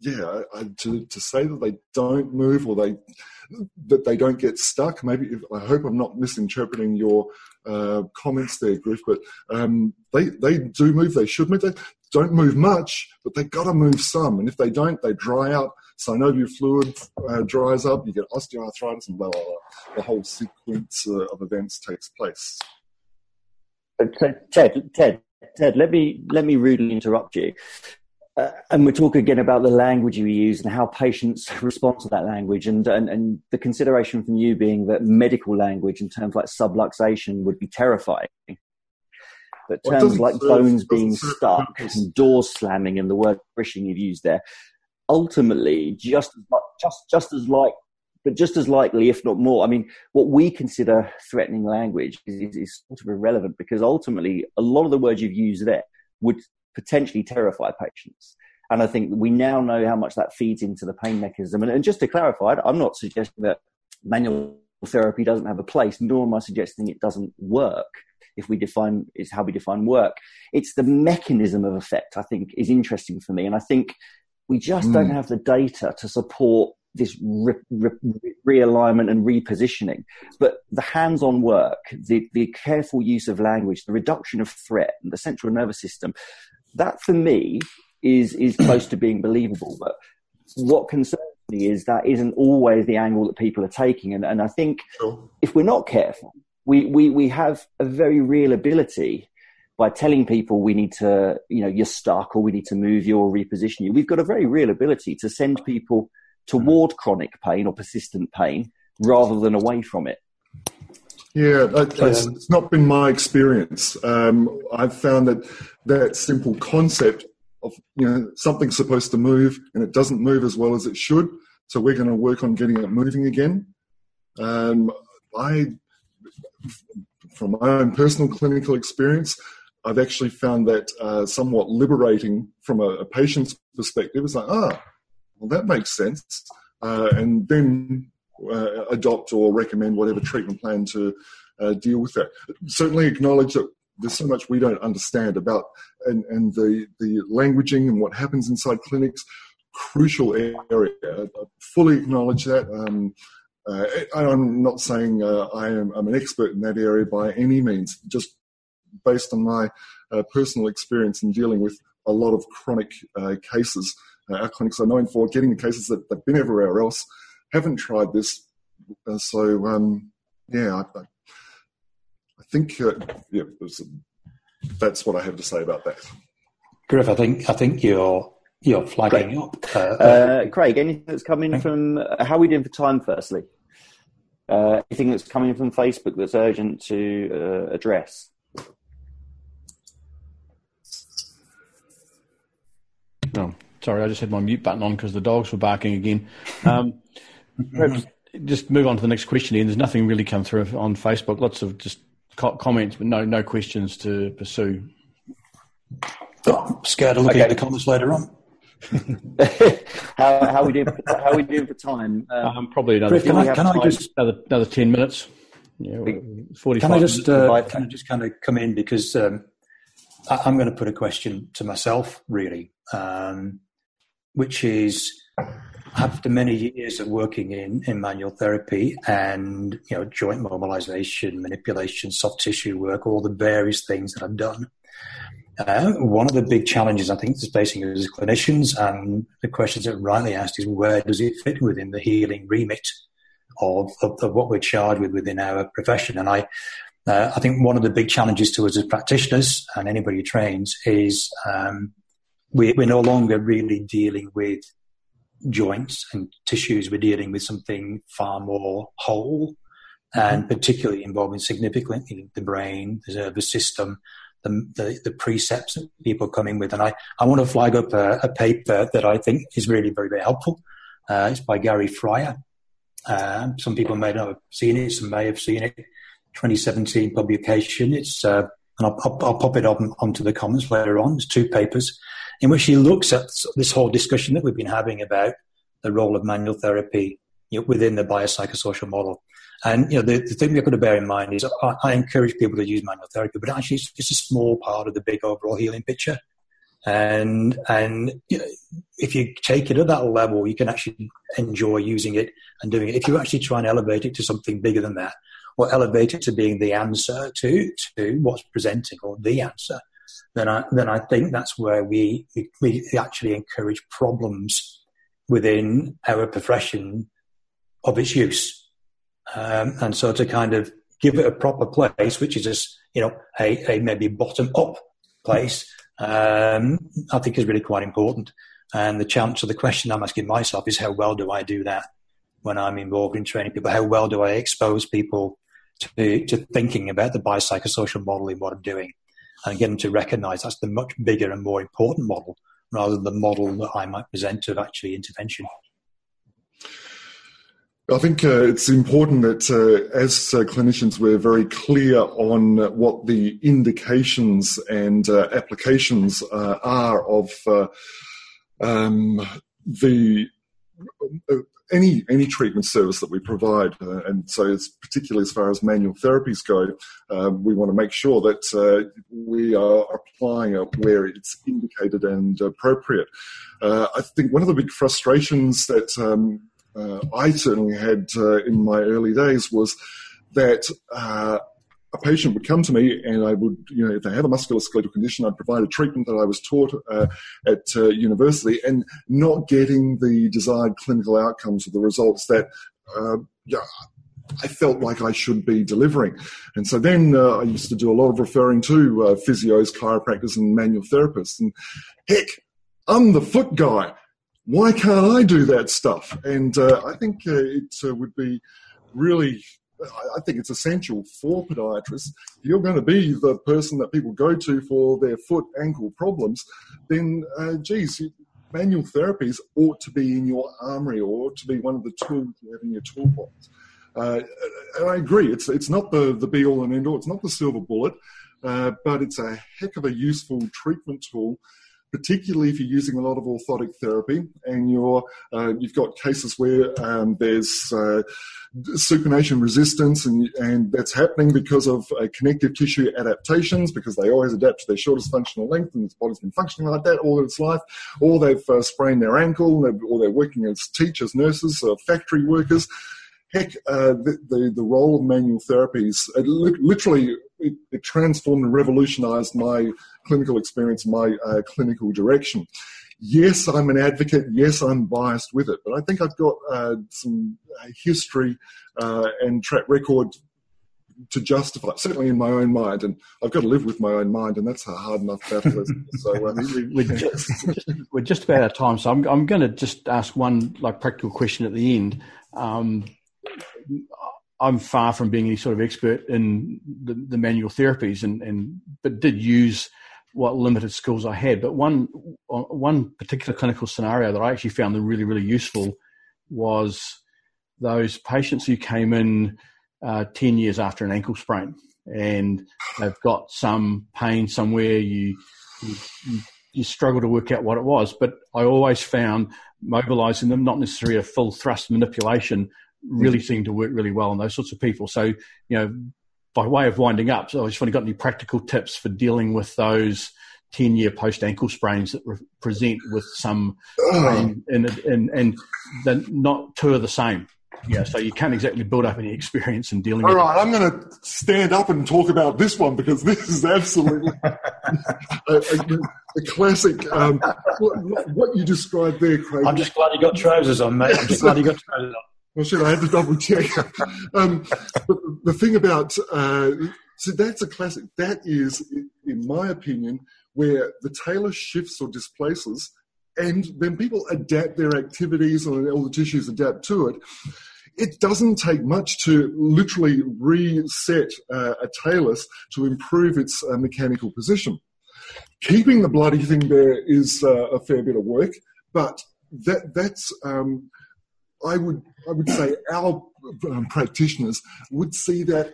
yeah, to, to say that they don't move or they that they don't get stuck. Maybe if, I hope I'm not misinterpreting your uh, comments there, Griff. But um, they they do move. They should move. They don't move much, but they got to move some. And if they don't, they dry out. Synovial fluid uh, dries up. You get osteoarthritis, and blah blah blah. The whole sequence uh, of events takes place. Ted, Ted, Ted, let me let me rudely interrupt you uh, and we talk again about the language you use and how patients respond to that language, and, and, and the consideration from you being that medical language in terms like subluxation would be terrifying. But terms like bones being stuck and doors slamming and the word brishing you've used there, ultimately, just just just as like, but just as likely, if not more. I mean, what we consider threatening language is, is, is sort of irrelevant because ultimately, a lot of the words you've used there would potentially terrify patients. And I think we now know how much that feeds into the pain mechanism. And, and just to clarify, I'm not suggesting that manual therapy doesn't have a place, nor am I suggesting it doesn't work. If we define is how we define work, it's the mechanism of effect. I think is interesting for me, and I think we just mm. don't have the data to support this re- re- realignment and repositioning. But the hands-on work, the, the careful use of language, the reduction of threat, and the central nervous system, that for me is is close to being believable. But what concerns me is that isn't always the angle that people are taking, and, and I think sure. if we're not careful, we, we we have a very real ability by telling people we need to, you know, you're stuck or we need to move you or reposition you. We've got a very real ability to send people toward chronic pain or persistent pain rather than away from it. Yeah, it's, it's not been my experience. Um, I've found that that simple concept of you know something's supposed to move and it doesn't move as well as it should, so we're going to work on getting it moving again. Um, I, from my own personal clinical experience, I've actually found that uh, somewhat liberating from a, a, patient's perspective. It's like, ah, well, that makes sense, uh, and then uh, adopt or recommend whatever treatment plan to uh, deal with that. Certainly acknowledge that there's so much we don't understand about and, and the, the languaging and what happens inside clinics. Crucial area. I fully acknowledge that. Um, uh, I'm not saying uh, I am I'm an expert in that area by any means. Just based on my uh, personal experience in dealing with a lot of chronic uh, cases, uh, our clinics are known for getting the cases that have been everywhere else haven't tried this. Uh, so, um, yeah, I, I think uh, yeah, that's what I have to say about that. Griff, I think I think you're you're flagging up. Uh, uh, Craig, anything that's coming from? Uh, how are we doing for time? Firstly, uh, anything that's coming from Facebook that's urgent to address? No, sorry, I just had my mute button on because the dogs were barking again. Um, Perhaps just move on to the next question. Ian. There's nothing really come through on Facebook. Lots of just comments, but no no questions to pursue. Oh, scared to look okay. at the comments later on. how, how we doing? For, how we doing for time? Um, um, probably another. can, I, can I, just another, another ten minutes? Yeah, forty. Can I just uh, can I just kind of come in because um, I, am going to put a question to myself, really, um, which is after many years of working in, in manual therapy and you know joint mobilization, manipulation, soft tissue work, all the various things that I've done, uh, one of the big challenges I think is facing as clinicians, and the questions that rightly asked is where does it fit within the healing remit of, of, of what we're charged with within our profession? And I, uh, I think one of the big challenges to us as practitioners and anybody who trains is um, we, we're no longer really dealing with joints and tissues, we're dealing with something far more whole and mm-hmm. particularly involving significantly the brain, the nervous system, the, the, the, precepts that people come in with. And I, I want to flag up a, a paper that I think is really very, very helpful. Uh, it's by Gary Fryer. Uh, some people may not have seen it, some may have seen it. 2017 publication. It's, uh, and I'll, I'll, I'll, pop it on, onto the comments later on. There's two papers in which he looks at this whole discussion that we've been having about the role of manual therapy you know, within the biopsychosocial model. And you know, the, the thing we've got to bear in mind is I, I, encourage people to use manual therapy, but actually it's, it's a small part of the big overall healing picture. And and you know, if you take it at that level, you can actually enjoy using it and doing it. If you actually try and elevate it to something bigger than that, or elevate it to being the answer to to what's presenting or the answer, then I, then I think that's where we, we actually encourage problems within our profession of its use. Um, and so to kind of give it a proper place, which is a, you know, a, a maybe bottom up place, um, I think is really quite important. And the challenge, so the question I'm asking myself is how well do I do that when I'm involved in training people? How well do I expose people to, to thinking about the biopsychosocial model in what I'm doing and get them to recognize that's the much bigger and more important model rather than the model that I might present of actually intervention. I think uh, it's important that uh, as uh, clinicians we're very clear on what the indications and uh, applications uh, are of uh, um, the any any treatment service that we provide, uh, and so it's particularly as far as manual therapies go, uh, we want to make sure that uh, we are applying it where it's indicated and appropriate. Uh, I think one of the big frustrations that um, uh, I certainly had uh, in my early days was that a patient would come to me and I would, you know, if they have a musculoskeletal condition, I'd provide a treatment that I was taught uh, at uh, university and not getting the desired clinical outcomes or the results that, uh, yeah, I felt like I should be delivering. And so then uh, I used to do a lot of referring to uh, physios, chiropractors, and manual therapists. And heck, I'm the foot guy. Why can't I do that stuff? And uh, I think it would be really I think it's essential for podiatrists. If you're going to be the person that people go to for their foot ankle problems, then, uh, geez, manual therapies ought to be in your armory or to be one of the tools you have in your toolbox. Uh, and I agree, it's, it's not the, the be all and end all, it's not the silver bullet, uh, but it's a heck of a useful treatment tool particularly if you're using a lot of orthotic therapy and you're, uh, you've got cases where um, there's uh, supination resistance and, and that's happening because of uh, connective tissue adaptations because they always adapt to their shortest functional length and its body's been functioning like that all its life or they've uh, sprained their ankle or they're working as teachers, nurses, or factory workers heck, uh, the, the, the role of manual therapies literally it, it, transformed and revolutionized my clinical experience, my uh, clinical direction. Yes, I'm an advocate. Yes, I'm biased with it, but I think I've got uh, some uh, history uh, and track record to justify, certainly in my own mind, and I've got to live with my own mind, and that's a hard enough battle. so uh, we're, just, we're, just, about out of time, so I'm, I'm going to just ask one like practical question at the end. Um, I'm far from being any sort of expert in the, the manual therapies, and, and but did use what limited skills I had. But one one particular clinical scenario that I actually found really really useful was those patients who came in uh, ten years after an ankle sprain, and they've got some pain somewhere. You, you you struggle to work out what it was, but I always found mobilizing them, not necessarily a full thrust manipulation, really seemed to work really well on those sorts of people. So, you know, by way of winding up, so I just want to got any practical tips for dealing with those 10 year post ankle sprains that re- present with some and, and, and, and they're not two are the same. Yeah, so you can't exactly build up any experience in dealing All with right, it. I'm going to stand up and talk about this one because this is absolutely a, a, a, classic. Um, what, what, you described there, Craig. I'm just glad you got trousers on, mate. I'm just glad you got trousers on. Well, should I had to double check. um, the thing about, uh, so that's a classic. That is, in my opinion, where the talus shifts or displaces, and then people adapt their activities and all the tissues adapt to it. It doesn't take much to literally reset uh, a talus to improve its uh, mechanical position. Keeping the bloody thing there is uh, a fair bit of work, but that that's um, I would I would say our um, practitioners would see that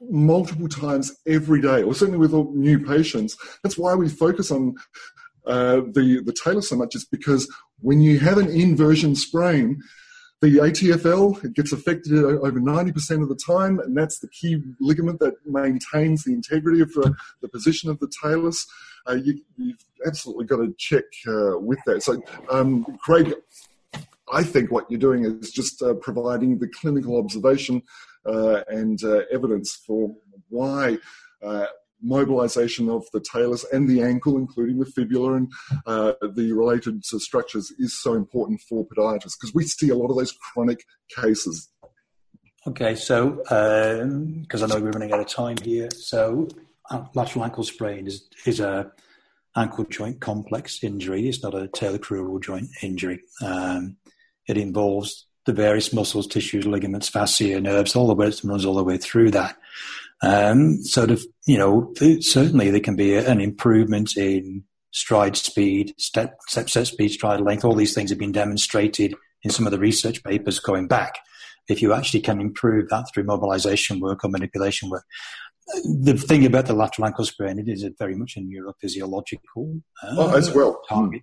multiple times every day, or certainly with new patients. That's why we focus on uh, the the talus so much, is because when you have an inversion sprain, the ATFL it gets affected over 90% of the time, and that's the key ligament that maintains the integrity of the, the position of the talus. Uh, you, have absolutely got to check uh, with that. So, um, Craig, I think what you're doing is just uh, providing the clinical observation uh, and uh, evidence for why uh, mobilization of the talus and the ankle, including the fibula and uh, the related structures, is so important for podiatrists because we see a lot of those chronic cases. Okay, so because um, I know we're running out of time here, so uh, lateral ankle sprain is is a ankle joint complex injury. It's not a talocrural joint injury. Um, it involves the various muscles, tissues, ligaments, fascia, nerves, all the way it runs all the way through that. Um, sort of, you know, certainly there can be an improvement in stride speed, step, step, set speed, stride length. All these things have been demonstrated in some of the research papers going back. If you actually can improve that through mobilization work or manipulation work. The thing about the lateral ankle sprain, it is very much a neurophysiological uh, oh, as well. target,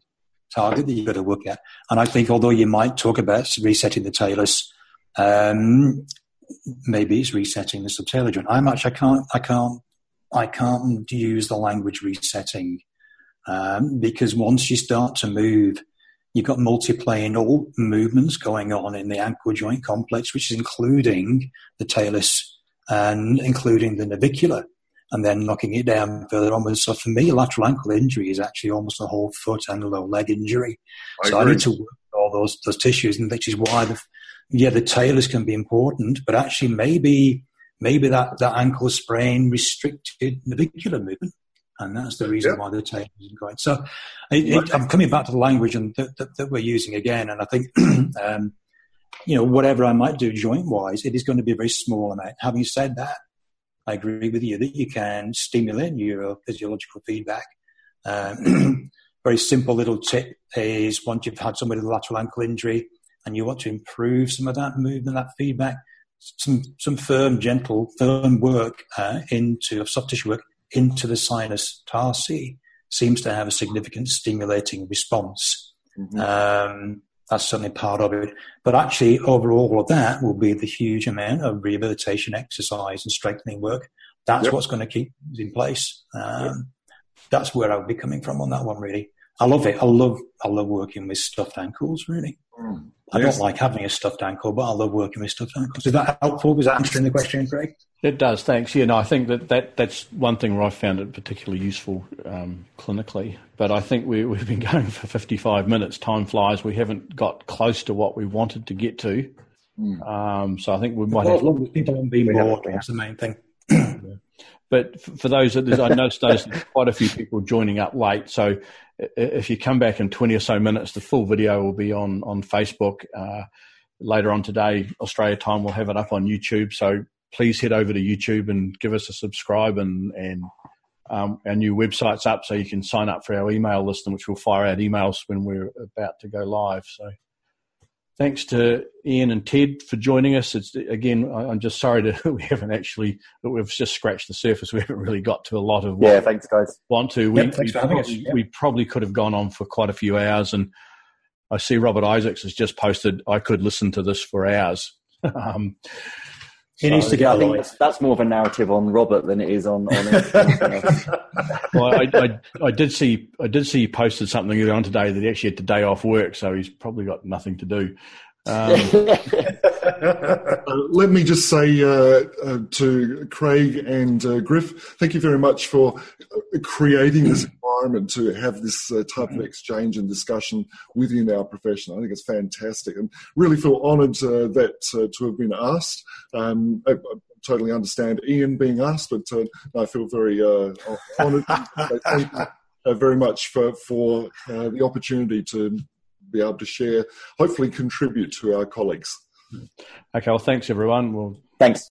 target that you've got to work at. And I think although you might talk about resetting the talus, um, maybe it's resetting the subtalar joint. I'm actually, I can't, I can't, I can't use the language resetting um, because once you start to move, you've got multiplanar movements going on in the ankle joint complex, which is including the talus and including the navicular, and then knocking it down further onwards. So for me, a lateral ankle injury is actually almost a whole foot and a low leg injury. I so agree. I need to work all those those tissues, and which is why the yeah the talus can be important, but actually maybe maybe that that ankle sprain restricted navicular movement and that's the reason why the tape isn't going. So, it, it, I'm coming back to the language and th- th- that we're using again, and I think, um, you know, whatever I might do joint wise, it is going to be a very small amount. Having said that, I agree with you that you can stimulate neurophysiological feedback. Um, very simple little tip is once you've had somebody with a lateral ankle injury and you want to improve some of that movement, that feedback, some some firm, gentle, firm work uh, into soft tissue work into the sinus tarsi seems to have a significant stimulating response. Mm-hmm. Um, that's certainly part of it. But actually, overall of that will be the huge amount of rehabilitation exercise and strengthening work. That's yep. what's going to keep in place. Um, yep. That's where I would be coming from on that one, really. I love it. I love I love working with stuffed ankles, really. Mm. I yes. don't like having a stuffed ankle, but I love working with stuffed ankles. Is that helpful? Was that answering the question, Craig? It does, thanks. Yeah, no, I think that, that that's one thing where I found it particularly useful um, clinically. But I think we, we've been going for 55 minutes. Time flies. We haven't got close to what we wanted to get to. Mm. Um, so I think we might well, have. As people be bored, that's the main thing. But for those that I noticed there's quite a few people joining up late. So if you come back in 20 or so minutes, the full video will be on, on Facebook. Uh, later on today, Australia time, we'll have it up on YouTube. So please head over to YouTube and give us a subscribe and, and um, our new website's up so you can sign up for our email list, and which will fire out emails when we're about to go live. So thanks to Ian and Ted for joining us. It's again, I'm just sorry that we haven't actually, we've just scratched the surface. We haven't really got to a lot of yeah. Thanks, guys. Want to? We, yep, we, probably, we, probably, could have gone on for quite a few hours, and I see Robert Isaacs has just posted. I could listen to this for hours. um, he so, needs to get. I think that's more of a narrative on Robert than it is on. on well, I, I, I, did see I did see he posted something earlier on today that he actually had the day off work, so he's probably got nothing to do. Um, uh, let me just say uh, uh, to Craig and uh, Griff, thank you very much for uh, creating this environment to have this uh, type of exchange and discussion within our profession. I think it's fantastic and really feel honoured that to have been asked. Um, I, I, totally understand Ian being asked, but I feel very honoured. thank you very much for, for the opportunity to be able to share, hopefully contribute to our colleagues. Okay, well, thanks everyone. Well, thanks.